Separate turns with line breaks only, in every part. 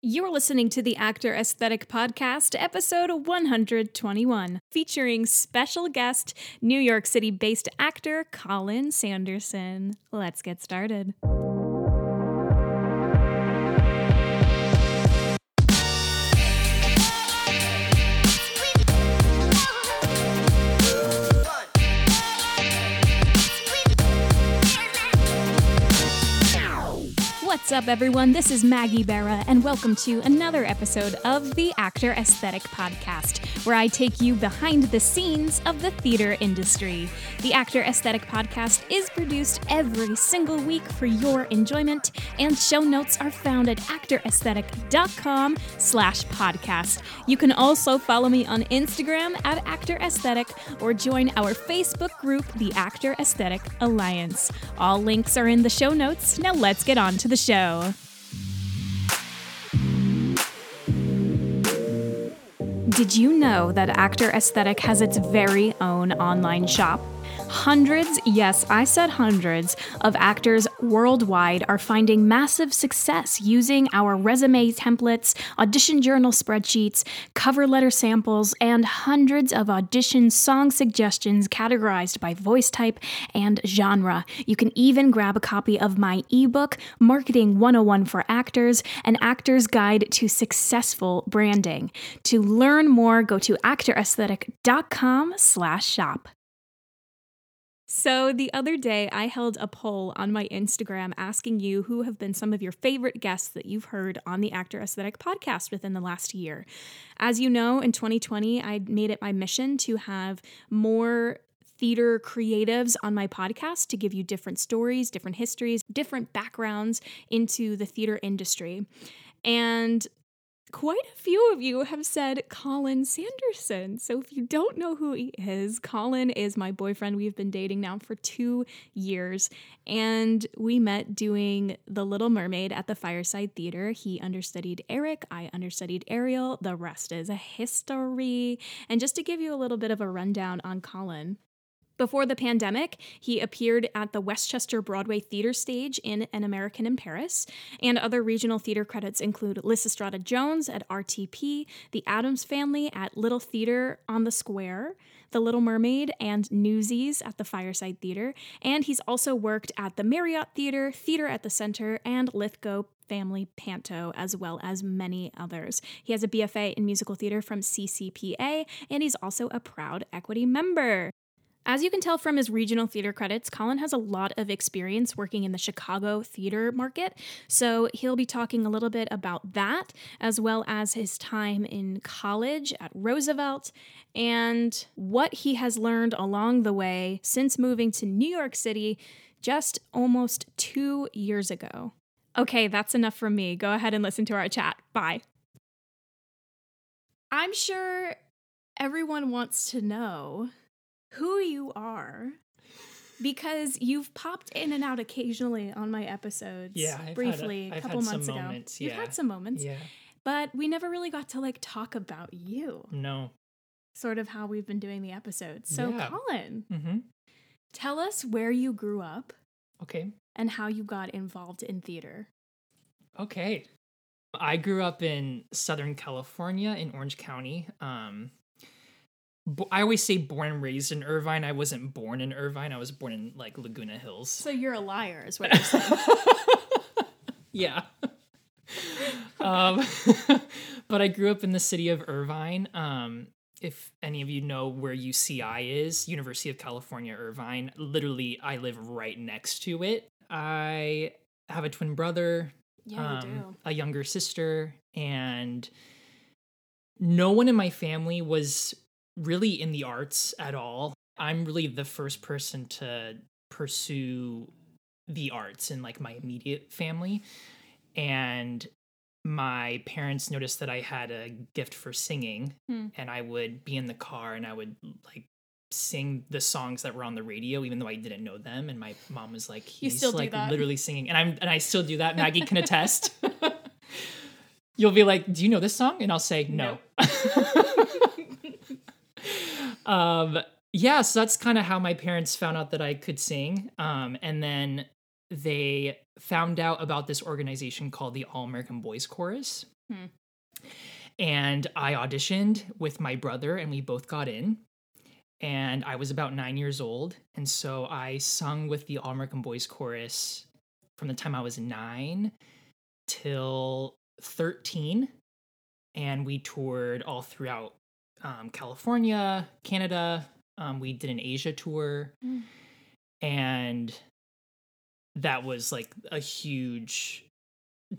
You're listening to the Actor Aesthetic Podcast, episode 121, featuring special guest, New York City based actor Colin Sanderson. Let's get started. What's up, everyone? This is Maggie Barra, and welcome to another episode of the Actor Aesthetic Podcast, where I take you behind the scenes of the theater industry. The Actor Aesthetic Podcast is produced every single week for your enjoyment, and show notes are found at actoraesthetic.com slash podcast. You can also follow me on Instagram at Actor Aesthetic or join our Facebook group, the Actor Aesthetic Alliance. All links are in the show notes. Now let's get on to the show. Did you know that Actor Aesthetic has its very own online shop? Hundreds, yes, I said hundreds, of actors worldwide are finding massive success using our resume templates, audition journal spreadsheets, cover letter samples, and hundreds of audition song suggestions categorized by voice type and genre. You can even grab a copy of my ebook, Marketing 101 for Actors, an actor's guide to successful branding. To learn more, go to actoraesthetic.com slash shop. So, the other day, I held a poll on my Instagram asking you who have been some of your favorite guests that you've heard on the Actor Aesthetic podcast within the last year. As you know, in 2020, I made it my mission to have more theater creatives on my podcast to give you different stories, different histories, different backgrounds into the theater industry. And quite a few of you have said Colin Sanderson. So if you don't know who he is, Colin is my boyfriend. We've been dating now for two years, and we met doing The Little Mermaid at the Fireside Theater. He understudied Eric, I understudied Ariel. The rest is a history. And just to give you a little bit of a rundown on Colin, before the pandemic, he appeared at the Westchester Broadway Theater Stage in An American in Paris, and other regional theater credits include Lysistrata Jones at RTP, The Addams Family at Little Theater on the Square, The Little Mermaid, and Newsies at the Fireside Theater. And he's also worked at the Marriott Theater, Theater at the Center, and Lythgoe Family Panto, as well as many others. He has a BFA in musical theater from CCPA, and he's also a proud equity member. As you can tell from his regional theater credits, Colin has a lot of experience working in the Chicago theater market. So he'll be talking a little bit about that, as well as his time in college at Roosevelt and what he has learned along the way since moving to New York City just almost two years ago. Okay, that's enough from me. Go ahead and listen to our chat. Bye. I'm sure everyone wants to know who you are because you've popped in and out occasionally on my episodes.
Yeah, I've
briefly
a,
a couple months ago.
Moments,
You've had some moments,
Yeah.
but we never really got to like talk about you.
No.
Sort of how we've been doing the episodes. So,
Yeah.
Colin,
Mm-hmm.
tell us where you grew up
Okay.
and how you got involved in theater.
Okay. I grew up in Southern California in Orange County. Um, I always say born and raised in Irvine. I wasn't born in Irvine. I was born in like Laguna Hills.
So you're a liar, is what you're saying.
yeah. um, but I grew up in the city of Irvine. Um, if any of you know where UCI is, University of California, Irvine, literally, I live right next to it. I have a twin brother,
yeah, you
um,
do.
a younger sister, and no one in my family was really in the arts at all. I'm really the first person to pursue the arts in like my immediate family. And my parents noticed that I had a gift for singing,
Hmm.
and I would be in the car and I would like sing the songs that were on the radio even though I didn't know them and my mom was like
You
he's like
that?
literally singing and I'm and I still do that Maggie can attest You'll be like do you know this song and I'll say no um yeah so that's kind of how my parents found out that I could sing um and then they found out about this organization called the All American Boys Chorus
Hmm.
And I auditioned with my brother, and we both got in. And I was about nine years old. And so I sung with the All American Boys Chorus from the time I was nine till 13. And we toured all throughout um, California, Canada. Um, we did an Asia tour.
Mm.
And that was like a huge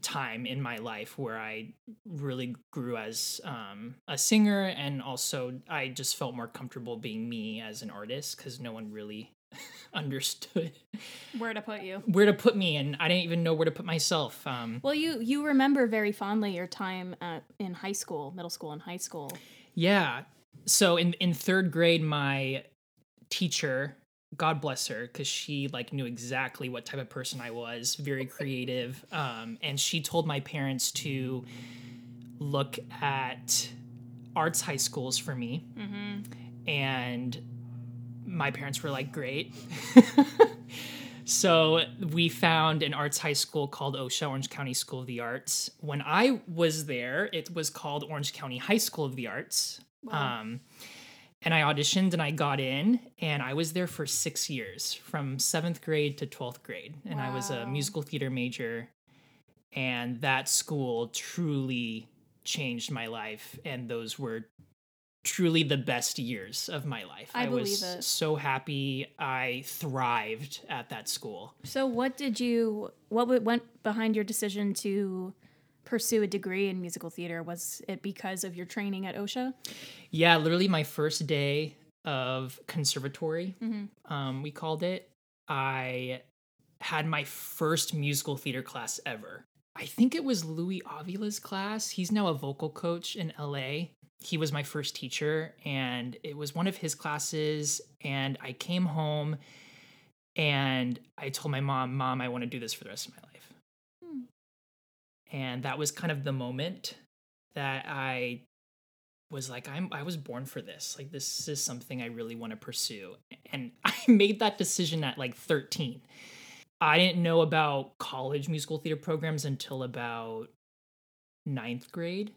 time in my life where I really grew as um, a singer, and also I just felt more comfortable being me as an artist because no one really understood
Where to put you?
where to put me, and I didn't even know where to put myself. Um,
Well, you you remember very fondly your time at, in high school, middle school, and high school.
Yeah. So in in third grade, my teacher, God bless her, because she like knew exactly what type of person I was, very creative. Um, and she told my parents to look at arts high schools for me. And my parents were like, great. so we found an arts high school called OCSA, Orange County School of the Arts. When I was there, it was called Orange County High School of the Arts. Um, and I auditioned and I got in, and I was there for six years, from seventh grade to 12th grade. And I was a musical theater major. And that school truly changed my life. And those were truly the best years of my life.
I believe
was
it.
so happy. I thrived at that school.
So, what did you? What went behind your decision to pursue a degree in musical theater? Was it because of your training at OCSA?
Yeah, literally my first day of conservatory, um, we called it. I had my first musical theater class ever. I think it was Louis Avila's class. He's now a vocal coach in LA. He was my first teacher, and it was one of his classes. And I came home and I told my mom, Mom, I want to do this for the rest of my life.
Hmm.
And that was kind of the moment that I was like I'm I was born for this. Like this is something I really want to pursue. And I made that decision at like 13. I didn't know about college musical theater programs until about ninth grade.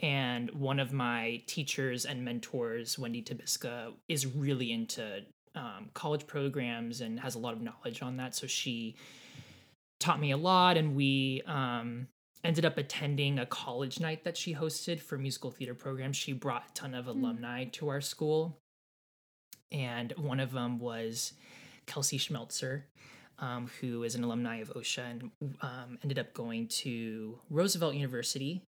And one of my teachers and mentors, Wendy Tabiska, is really into um, college programs and has a lot of knowledge on that. So she taught me a lot, and we um, ended up attending a college night that she hosted for musical theater programs. She brought a ton of alumni to our school, and one of them was Kelsey Schmelzer, um, who is an alumni of OCSA and um, ended up going to Roosevelt University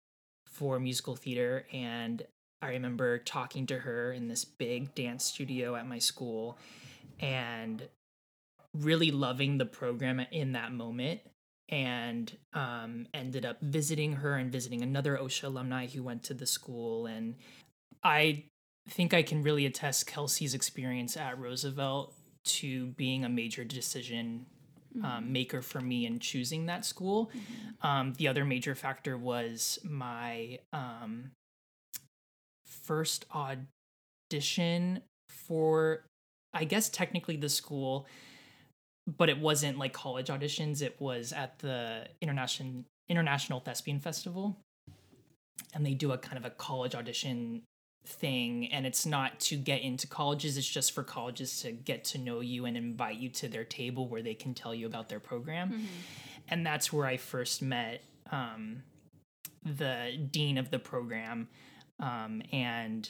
for musical theater. And I remember talking to her in this big dance studio at my school and really loving the program in that moment and um, ended up visiting her and visiting another OCSA alumni who went to the school. And I think I can really attest Kelsey's experience at Roosevelt to being a major decision um, maker for me in choosing that school. Um, the other major factor was my um, first audition for, I guess, technically the school, but it wasn't like college auditions. It was at the International International Thespian Festival, and they do a kind of a college audition thing and it's not to get into colleges it's just for colleges to get to know you and invite you to their table where they can tell you about their program. And that's where i first met um, the dean of the program um, and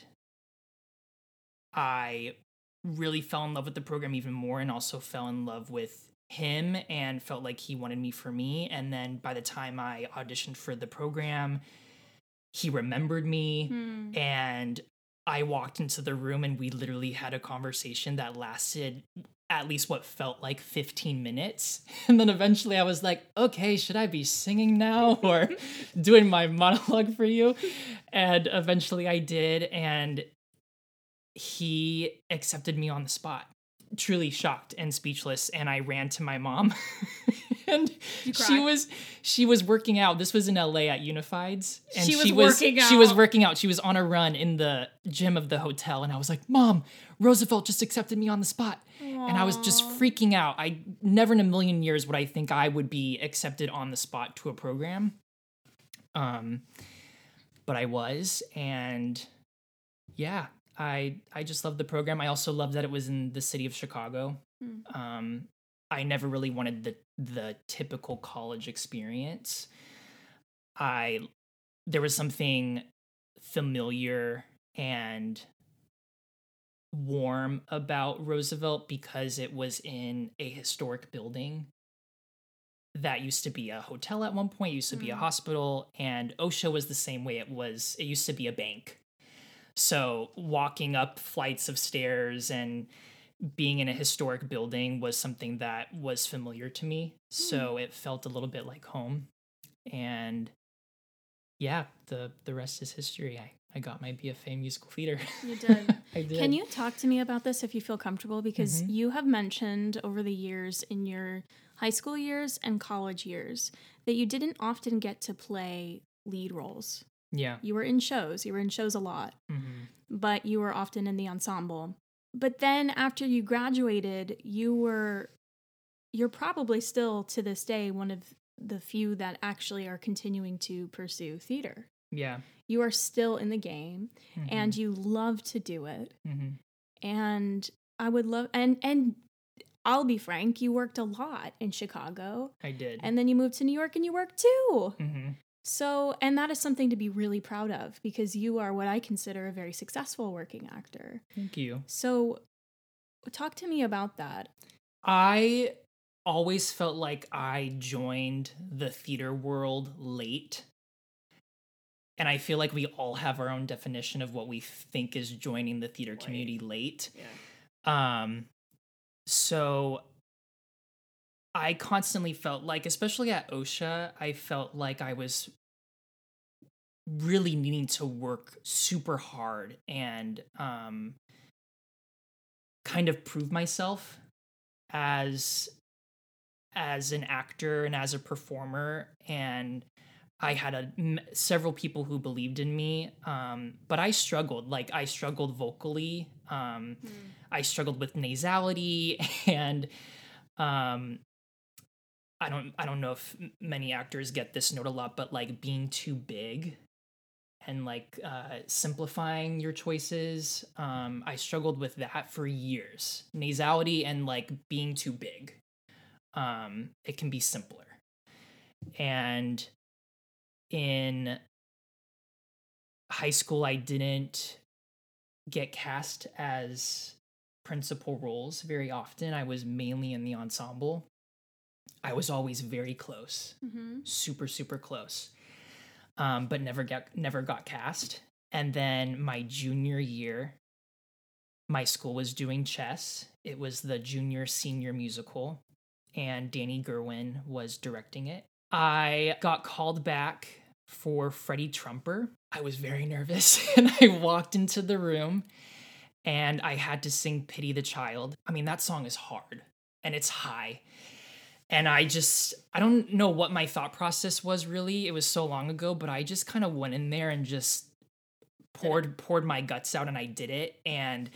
i really fell in love with the program even more and also fell in love with him and felt like he wanted me for me. And then by the time i auditioned for the program he remembered me
Hmm.
and I walked into the room and we literally had a conversation that lasted at least what felt like 15 minutes. And then eventually I was like, okay, should I be singing now or doing my monologue for you? And eventually I did. And he accepted me on the spot. Truly shocked and speechless. And I ran to my mom. and she was she was working out. This was in LA at Unifieds. And
She was
she was
working
she was
out.
working out. She was on a run in the gym of the hotel. And I was like, Mom, Roosevelt just accepted me on the spot. And I was just freaking out. I never in a million years would I think I would be accepted on the spot to a program. Um, but I was, and yeah, I I just loved the program. I also loved that it was in the city of Chicago.
Mm.
Um, I never really wanted the the typical college experience. I there was something familiar and warm about Roosevelt because it was in a historic building that used to be a hotel at one point, used to be a
Mm.
hospital, and OCSA was the same way it was. It used to be a bank. So walking up flights of stairs and being in a historic building was something that was familiar to me. So it felt a little bit like home. And yeah, the the rest is history. I, I got my BFA musical theater.
You did.
I did.
Can you talk to me about this if you feel comfortable? Because
Mhm.
you have mentioned over the years in your high school years and college years that you didn't often get to play lead roles.
Yeah.
You were in shows, you were in shows a lot,
hmm
but you were often in the ensemble. But then after you graduated, you were you're probably still to this day one of the few that actually are continuing to pursue theater.
Yeah.
You are still in the game and you love to do it.
hmm
and I would love and and I'll be frank, you worked a lot in Chicago
I did.
and then you moved to New York and you worked too.
hmm
So, and that is something to be really proud of because you are what I consider a very successful working actor.
Thank you.
So, talk to me about that.
I always felt like I joined the theater world late. And I feel like we all have our own definition of what we think is joining the theater
Right.
community late.
Yeah.
Um so I constantly felt like especially at OCSA, I felt like I was really needing to work super hard and um kind of prove myself as as an actor and as a performer. And I had a m- several people who believed in me um but I struggled. Like I struggled vocally um I struggled with nasality and um I don't I don't know if many actors get this note a lot but like being too big and like uh simplifying your choices um I struggled with that for years nasality and like being too big um it can be simpler and in high school I didn't get cast as principal roles very often. I was mainly in the ensemble. I was always very close,
Mm-hmm.
super super close, um, but never got never got cast. And then my junior year, my school was doing chess. It was the junior senior musical, and Danny Gerwin was directing it. I got called back for Freddie Trumper. I was very nervous, and I walked into the room and I had to sing Pity the Child. I mean, that song is hard and it's high. And I just, I don't know what my thought process was really. It was so long ago, but I just kind of went in there and just poured poured my guts out and I did it. And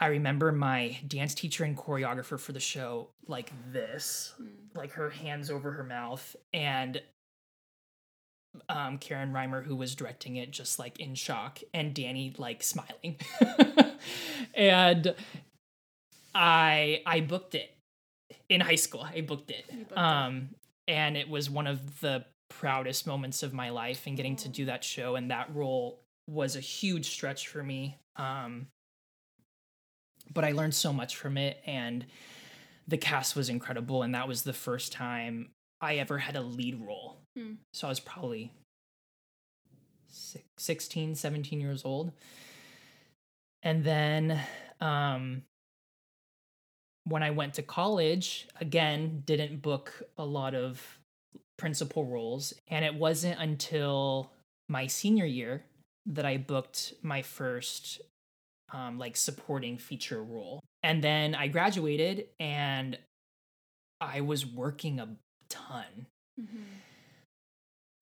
I remember my dance teacher and choreographer for the show like this, like her hands over her mouth, and um, Karen Reimer, who was directing it, just like in shock, and Danny like smiling. and I I booked it in high school. I booked it.
Booked it.
Um, and it was one of the proudest moments of my life and getting to do that show and that role was a huge stretch for me. Um, but I learned so much from it and the cast was incredible and that was the first time I ever had a lead role.
Hmm.
So I was probably six, 16, 17 years old. And then um when I went to college, again, didn't book a lot of principal roles. And it wasn't until my senior year that I booked my first um, like supporting feature role. And then I graduated and I was working a ton.
Mm-hmm.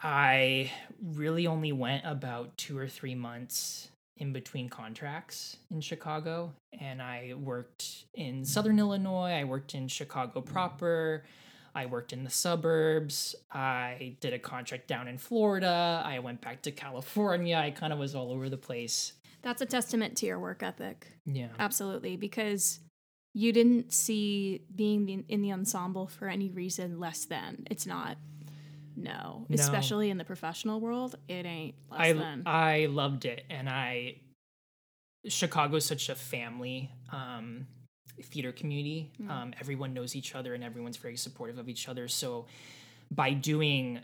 I really only went about two or three months in between contracts in Chicago. And I worked in Southern Illinois, I worked in Chicago proper, I worked in the suburbs. I did a contract down in Florida. I went back to California. I kind of was all over the place.
That's a testament to your work ethic.
Yeah.
Absolutely. Because you didn't see being in the ensemble for any reason less than. It's not. No.
No.
Especially in the professional world, it ain't less
I
than.
I loved it, and I Chicago's such a family um, theater community.
Mm.
Um, everyone knows each other, and everyone's very supportive of each other. So by doing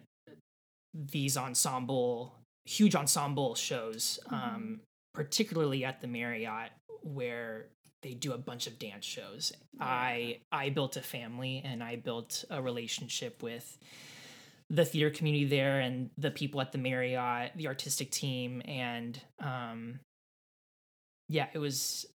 these ensemble, huge ensemble shows, um, particularly at the Marriott, where they do a bunch of dance shows, I I built a family, and I built a relationship with the theater community there and the people at the Marriott, the artistic team, and um, yeah, it was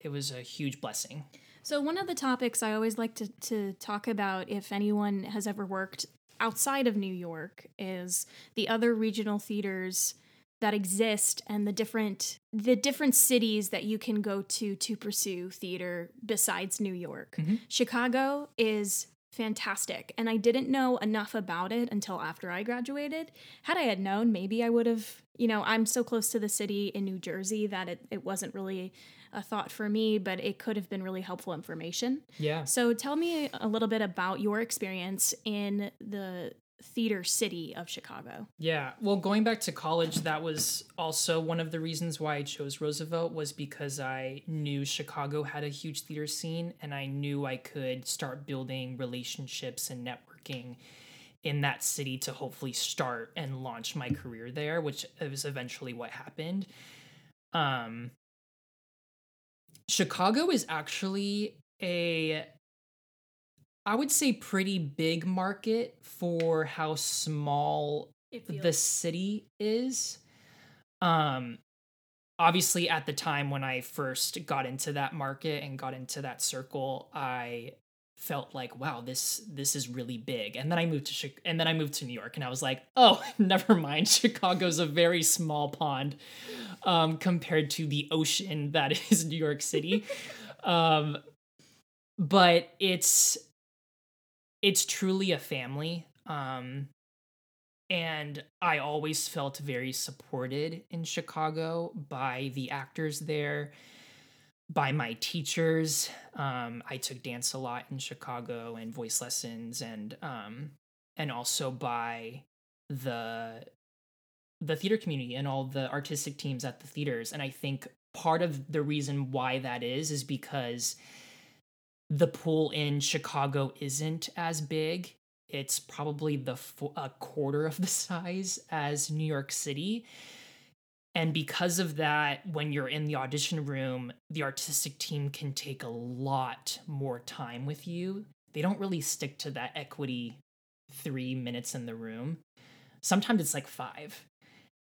it was a huge blessing.
So, one of the topics I always like to, to talk about, if anyone has ever worked outside of New York, is the other regional theaters that exist and the different the different cities that you can go to to pursue theater besides New York.
Mhm.
Chicago is fantastic and I didn't know enough about it until after I graduated. Had I had known, maybe I would have, you know, I'm so close to the city in New Jersey that it, it wasn't really a thought for me, but it could have been really helpful information.
Yeah.
So tell me a little bit about your experience in the theater city of Chicago.
Yeah. Well, going back to college, that was also one of the reasons why I chose Roosevelt was because I knew Chicago had a huge theater scene and I knew I could start building relationships and networking in that city to hopefully start and launch my career there, which is eventually what happened. Um Chicago is actually a I would say pretty big market for how small the city is. Um obviously at the time when I first got into that market and got into that circle, I felt like wow, this this is really big. And then I moved to Chi- and then I moved to New York and I was like, "Oh, never mind. Chicago's a very small pond um compared to the ocean that is New York City." um but it's it's truly a family um and i always felt very supported in chicago by the actors there by my teachers. Um i took dance a lot in chicago and voice lessons and um and also by the the theater community and all the artistic teams at the theaters. And i think part of the reason why that is is because the pool in Chicago isn't as big. It's probably the a quarter of the size as New York City. And because of that, when you're in the audition room, the artistic team can take a lot more time with you. They don't really stick to that equity three minutes in the room. Sometimes it's like five.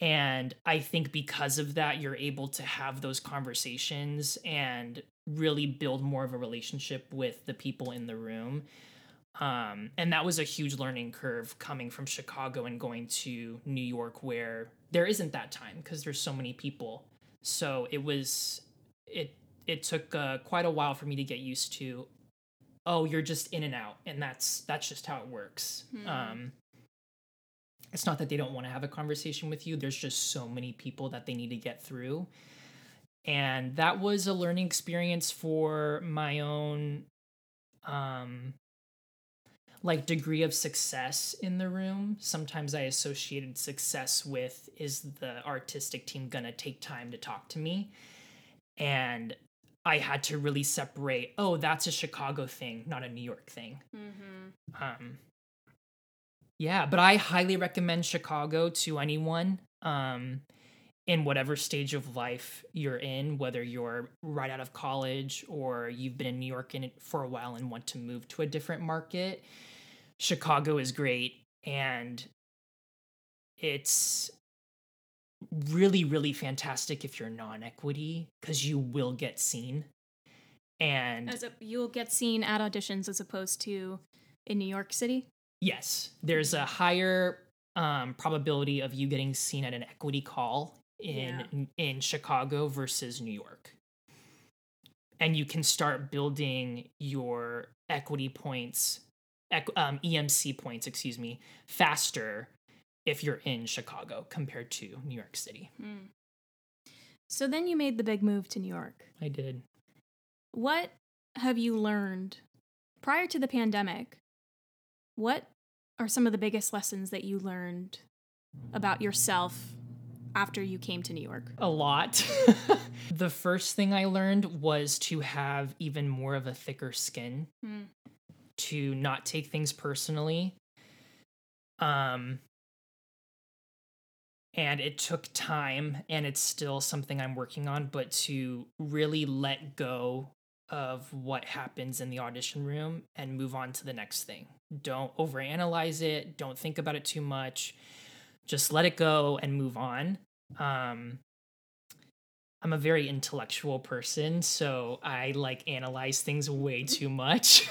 And I think because of that, you're able to have those conversations and really build more of a relationship with the people in the room. Um, and that was a huge learning curve coming from Chicago and going to New York, where there isn't that time because there's so many people. So it was it it took uh, quite a while for me to get used to. Oh, you're just in and out, and that's that's just how it works.
Hmm.
Um, it's not that they don't want to have a conversation with you. There's just so many people that they need to get through and that was a learning experience for my own um like degree of success in the room sometimes i associated success with is the artistic team gonna take time to talk to me and i had to really separate oh that's a chicago thing not a new york thing
Mm-hmm.
um yeah but i highly recommend chicago to anyone um in whatever stage of life you're in whether you're right out of college or you've been in new york in for a while and want to move to a different market chicago is great and it's really really fantastic if you're non-equity because you will get seen and
a, you'll get seen at auditions as opposed to in New York City.
Yes, there's a higher um, probability of you getting seen at an equity call in in Chicago versus New York, and you can start building your equity points um, EMC points, excuse me, faster if you're in Chicago compared to New York City.
Mm. So then you made the big move to New York.
I did.
What have you learned prior to the pandemic? What are some of the biggest lessons that you learned about yourself after you came to New York?
A lot. the first thing I learned was to have even more of a thicker skin, mm. to not take things personally. Um, and it took time and it's still something I'm working on, but to really let go of what happens in the audition room and move on to the next thing. Don't overanalyze it, don't think about it too much. Just let it go and move on. Um, I'm a very intellectual person, so I like analyze things way too much.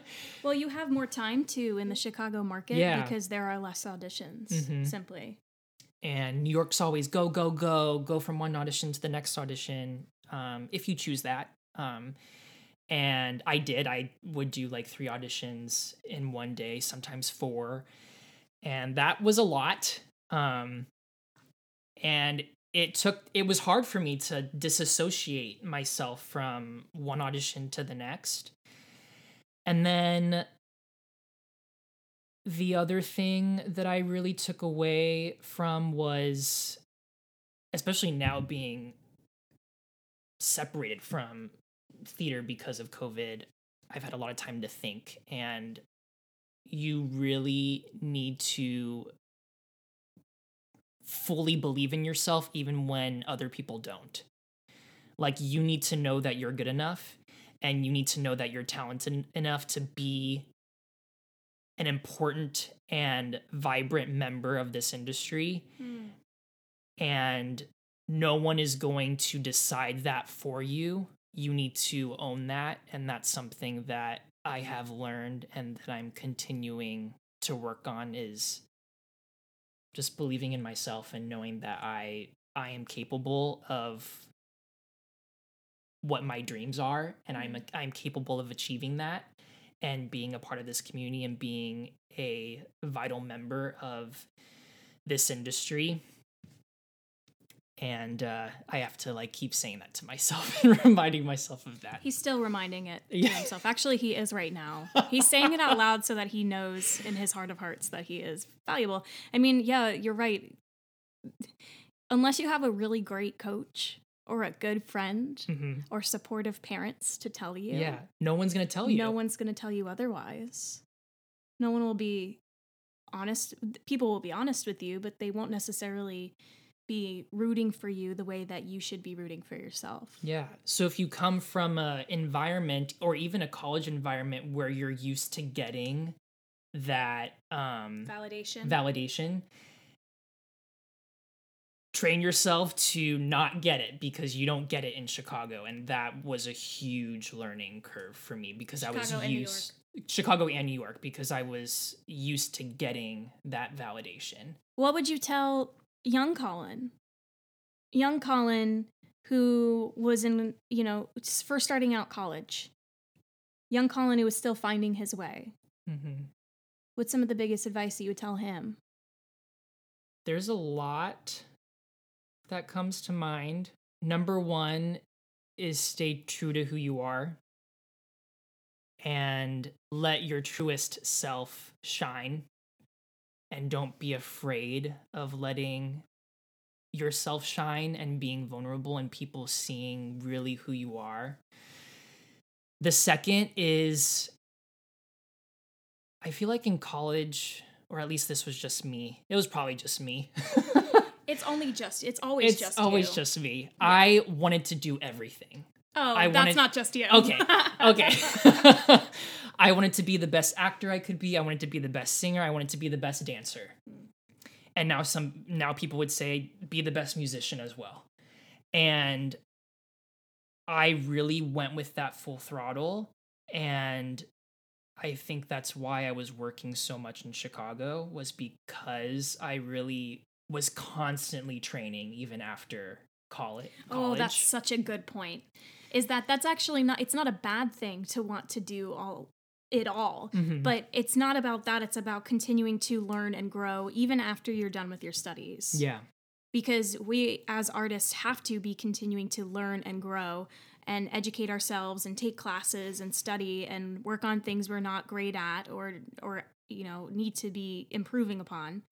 well, you have more time too in the Chicago market yeah. because there are less auditions, mm-hmm. simply.
And New York's always go, go, go, go from one audition to the next audition, um, if you choose that. Um, and I did. I would do like three auditions in one day, sometimes four, and that was a lot. Um, and it took it was hard for me to disassociate myself from one audition to the next and then the other thing that i really took away from was especially now being separated from theater because of covid i've had a lot of time to think and you really need to fully believe in yourself even when other people don't. Like you need to know that you're good enough and you need to know that you're talented enough to be an important and vibrant member of this industry. Mm. And no one is going to decide that for you. You need to own that. And that's something that I have learned and that I'm continuing to work on is just believing in myself and knowing that I I am capable of what my dreams are and I'm mm-hmm. I'm capable of achieving that and being a part of this community and being a vital member of this industry and uh, I have to like keep saying that to myself and reminding myself of that.
He's still reminding it to himself. Actually, he is right now. He's saying it out loud so that he knows in his heart of hearts that he is valuable. I mean, yeah, you're right. Unless you have a really great coach or a good friend mm-hmm. or supportive parents to tell you,
yeah, no one's gonna tell you.
No one's gonna tell you otherwise. No one will be honest. People will be honest with you, but they won't necessarily be rooting for you the way that you should be rooting for yourself.
Yeah. So if you come from an environment or even a college environment where you're used to getting that um
validation
validation train yourself to not get it because you don't get it in Chicago and that was a huge learning curve for me because Chicago I was used Chicago and New York because I was used to getting that validation.
What would you tell young Colin. Young Colin, who was in, you know, first starting out college. Young Colin, who was still finding his way. Mm-hmm. What's some of the biggest advice that you would tell him?
There's a lot that comes to mind. Number one is stay true to who you are and let your truest self shine and don't be afraid of letting yourself shine and being vulnerable and people seeing really who you are. The second is I feel like in college, or at least this was just me. It was probably just me.
it's only just it's always
it's
just
always
you.
just me. Yeah. I wanted to do everything.
Oh, I that's wanted, not just you.
Okay. Okay. I wanted to be the best actor I could be. I wanted to be the best singer. I wanted to be the best dancer. And now some now people would say be the best musician as well. And I really went with that full throttle and I think that's why I was working so much in Chicago was because I really was constantly training even after college.
Oh, that's such a good point. Is that that's actually not it's not a bad thing to want to do all it all.
Mhm.
But it's not about that. It's about continuing to learn and grow even after you're done with your studies.
yeah.
Because we as artists have to be continuing to learn and grow and educate ourselves and take classes and study and work on things we're not great at or or you know need to be improving upon.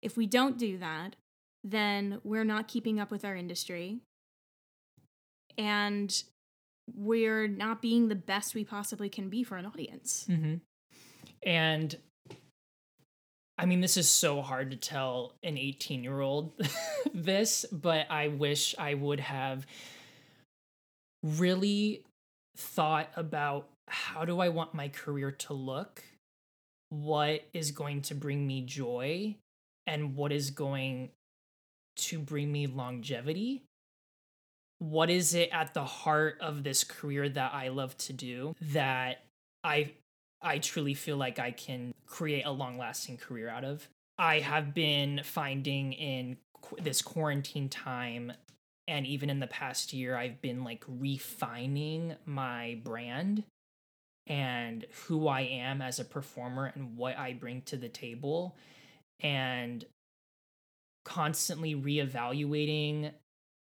If we don't do that, then we're not keeping up with our industry. And we're not being the best we possibly can be for an audience.
hmm And I mean, this is so hard to tell an 18 year old this, but I wish I would have really thought about how do I want my career to look? What is going to bring me joy? And what is going to bring me longevity? What is it at the heart of this career that I love to do that I I truly feel like I can create a long lasting career out of. I have been finding in qu- this quarantine time and even in the past year, I've been like refining my brand and who I am as a performer and what I bring to the table and constantly reevaluating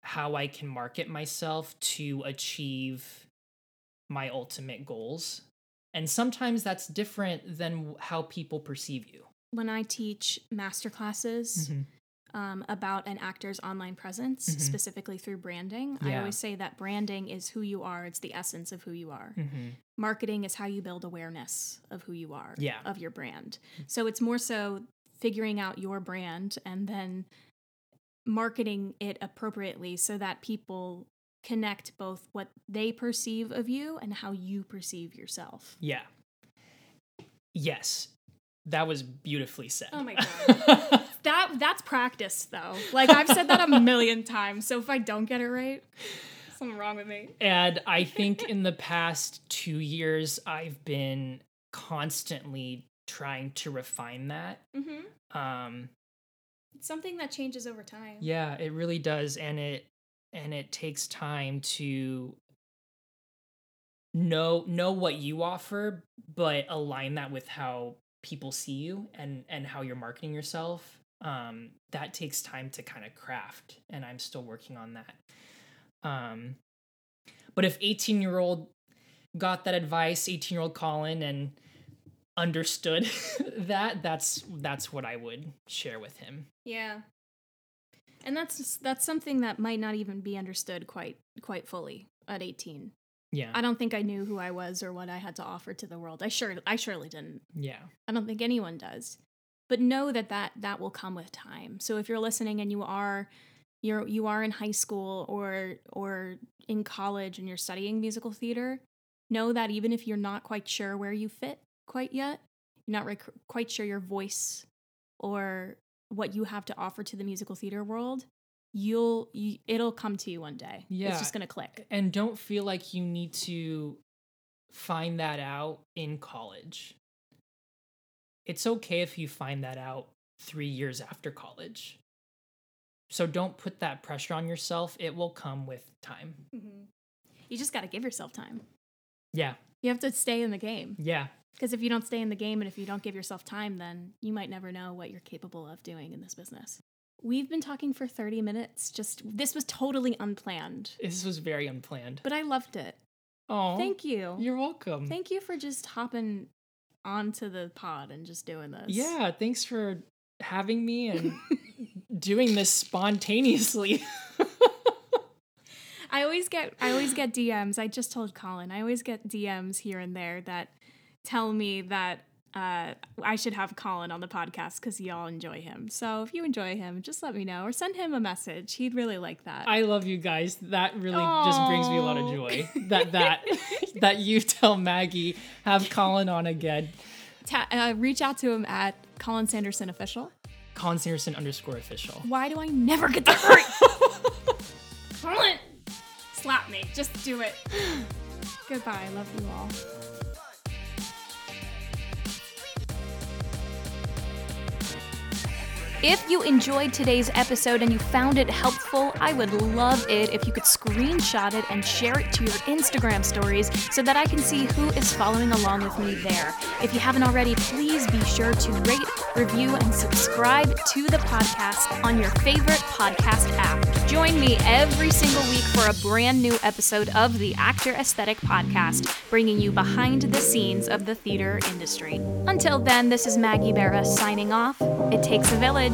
how I can market myself to achieve my ultimate goals. And sometimes that's different than how people perceive you.
When I teach master classes um, about an actor's online presence,
Mhm.
specifically through branding, I always say that branding is who you are, it's the essence of who you are.
Mm-hmm.
Marketing is how you build awareness of who you are,
Yeah.
of your brand. So it's more so figuring out your brand and then marketing it appropriately so that people connect both what they perceive of you and how you perceive yourself.
Yeah. Yes. That was beautifully said.
Oh my god. That that's practice though. Like I've said that a million times. So if I don't get it right, something wrong with me.
and I think in the past two years, I've been constantly trying to refine that.
Mm-hmm.
Um,
It's something that changes over time.
yeah, it really does, and it and it takes time to know know what you offer, but align that with how people see you and and how you're marketing yourself. Um, that takes time to kind of craft, and I'm still working on that. Um, but if 18 year old got that advice, 18 year old Colin, and understood that, that's that's what I would share with him.
Yeah. And that's that's something that might not even be understood quite quite fully at 18.
Yeah,
I don't think I knew who I was or what I had to offer to the world. I sure I surely didn't.
yeah,
I don't think anyone does. But know that that that will come with time. So if you're listening and you are you're you are in high school or or in college and you're studying musical theater, know that even if you're not quite sure where you fit quite yet, you're not rec- quite sure your voice or what you have to offer to the musical theater world, you'll you, it'll come to you one day.
Yeah.
It's just going to click.
and don't feel like you need to find that out in college. It's okay if you find that out three years after college. So don't put that pressure on yourself. It will come with time. Mm-hmm.
You just got to give yourself time.
Yeah,
You have to stay in the game.
yeah,
Because if you don't stay in the game and if you don't give yourself time, then you might never know what you're capable of doing in this business. We've been talking for 30 minutes. Just this was totally unplanned,
this was very unplanned.
but I loved it.
Oh,
Thank you.
You're welcome.
Thank you for just hopping onto the pod and just doing this.
yeah, thanks for having me and doing this spontaneously.
I always get I always get DMs. I just told Colin. I always get DMs here and there that tell me that uh, I should have Colin on the podcast because y'all enjoy him. So if you enjoy him, just let me know or send him a message. He'd really like that.
I love you guys. That really just brings me a lot of joy. That that that you tell Maggie have Colin on again.
Ta- uh, reach out to him at Colin Sanderson official.
Colin Sanderson underscore official.
Why do I never get that right? Colin, slap me. Just do it. Goodbye. Love you all. If you enjoyed today's episode and you found it helpful, I would love it if you could screenshot it and share it to your Instagram stories so that I can see who is following along with me there. If you haven't already, please be sure to rate, review, and subscribe to the podcast on your favorite podcast app. Join me every single week for a brand new episode of the Actor Aesthetic Podcast, bringing you behind the scenes of the theater industry. Until then, this is Maggie Barra signing off. It takes a village.